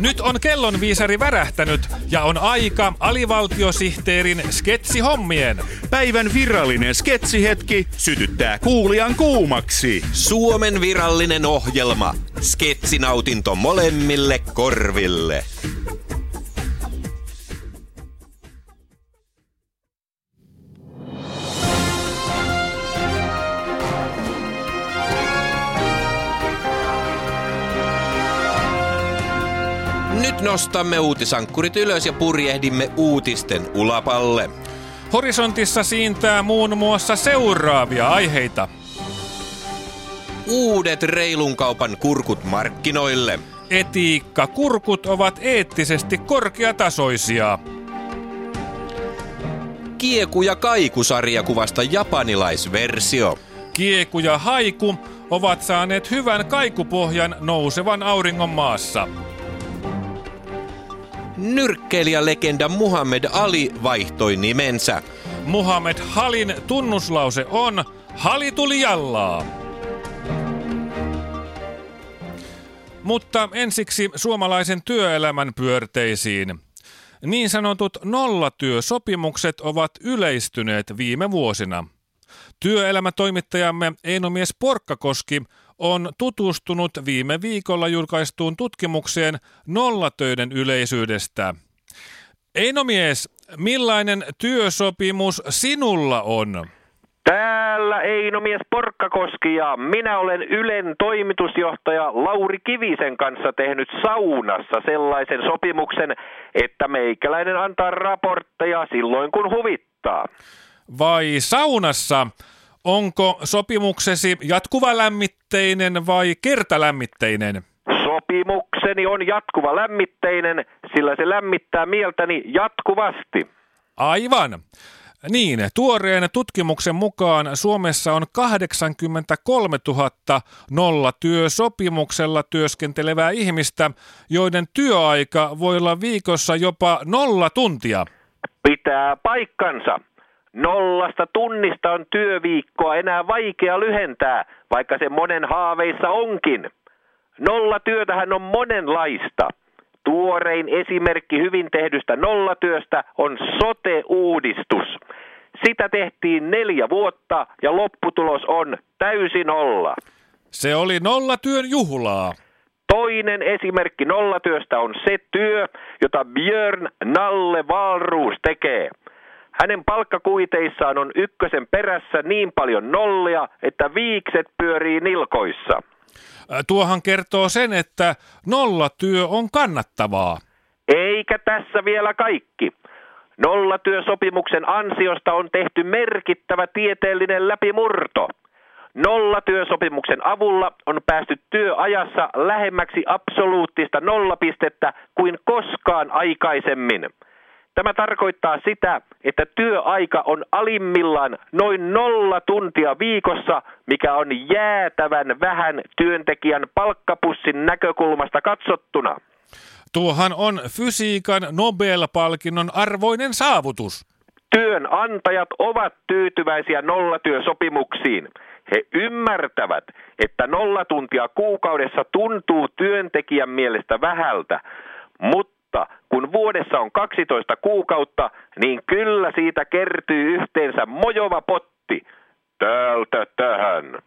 Nyt on kellonviisari värähtänyt ja on aika alivaltiosihteerin sketsihommien. Päivän virallinen sketsihetki sytyttää kuulijan kuumaksi. Suomen virallinen ohjelma. Sketsinautinto molemmille korville. Nyt nostamme uutisankkurit ylös ja purjehdimme uutisten ulapalle. Horisontissa siintää muun muassa seuraavia aiheita. Uudet reilun kaupan kurkut markkinoille. Etiikka, kurkut ovat eettisesti korkeatasoisia. Kieku ja kaikusarjakuvasta japanilaisversio. Kieku ja haiku ovat saaneet hyvän kaikupohjan nousevan auringon maassa. Nyrkkeilijälegenda Muhammed Ali vaihtoi nimensä. Muhammed Halin tunnuslause on Hali tuli jallaa. Mutta ensiksi suomalaisen työelämän pyörteisiin. Niin sanotut nollatyösopimukset ovat yleistyneet viime vuosina. Työelämätoimittajamme Einomies Porkkakoski on tutustunut viime viikolla julkaistuun tutkimukseen nollatöiden yleisyydestä. Einomies, millainen työsopimus sinulla on? Täällä Einomies Porkkakoski ja minä olen Ylen toimitusjohtaja Lauri Kivisen kanssa tehnyt saunassa sellaisen sopimuksen, että meikäläinen antaa raportteja silloin kun huvittaa. Vai saunassa? Onko sopimuksesi jatkuva lämmitteinen vai kertalämmitteinen? Sopimukseni on jatkuva lämmitteinen, sillä se lämmittää mieltäni jatkuvasti. Aivan. Niin, tuoreen tutkimuksen mukaan Suomessa on 83 000 nollatyösopimuksella työskentelevää ihmistä, joiden työaika voi olla viikossa jopa nolla tuntia. Pitää paikkansa. Nollasta tunnista on työviikkoa enää vaikea lyhentää, vaikka se monen haaveissa onkin. Nollatyötähän on monenlaista. Tuorein esimerkki hyvin tehdystä nollatyöstä on sote-uudistus. Sitä tehtiin neljä vuotta ja lopputulos on täysin nolla. Se oli nollatyön juhlaa. Toinen esimerkki nollatyöstä on se työ, jota Björn Nalle tekee. Hänen palkkakuiteissaan on ykkösen perässä niin paljon nollia, että viikset pyörii nilkoissa. Tuohan kertoo sen, että nollatyö on kannattavaa. Eikä tässä vielä kaikki. Nollatyösopimuksen ansiosta on tehty merkittävä tieteellinen läpimurto. Nollatyösopimuksen avulla on päästy työajassa lähemmäksi absoluuttista nollapistettä kuin koskaan aikaisemmin. Tämä tarkoittaa sitä, että työaika on alimmillaan noin nolla tuntia viikossa, mikä on jäätävän vähän työntekijän palkkapussin näkökulmasta katsottuna. Tuohan on fysiikan Nobel-palkinnon arvoinen saavutus. Työnantajat ovat tyytyväisiä nollatyösopimuksiin. He ymmärtävät, että nolla tuntia kuukaudessa tuntuu työntekijän mielestä vähältä, mutta kun vuodessa on 12 kuukautta, niin kyllä siitä kertyy yhteensä mojova potti. Täältä tähän.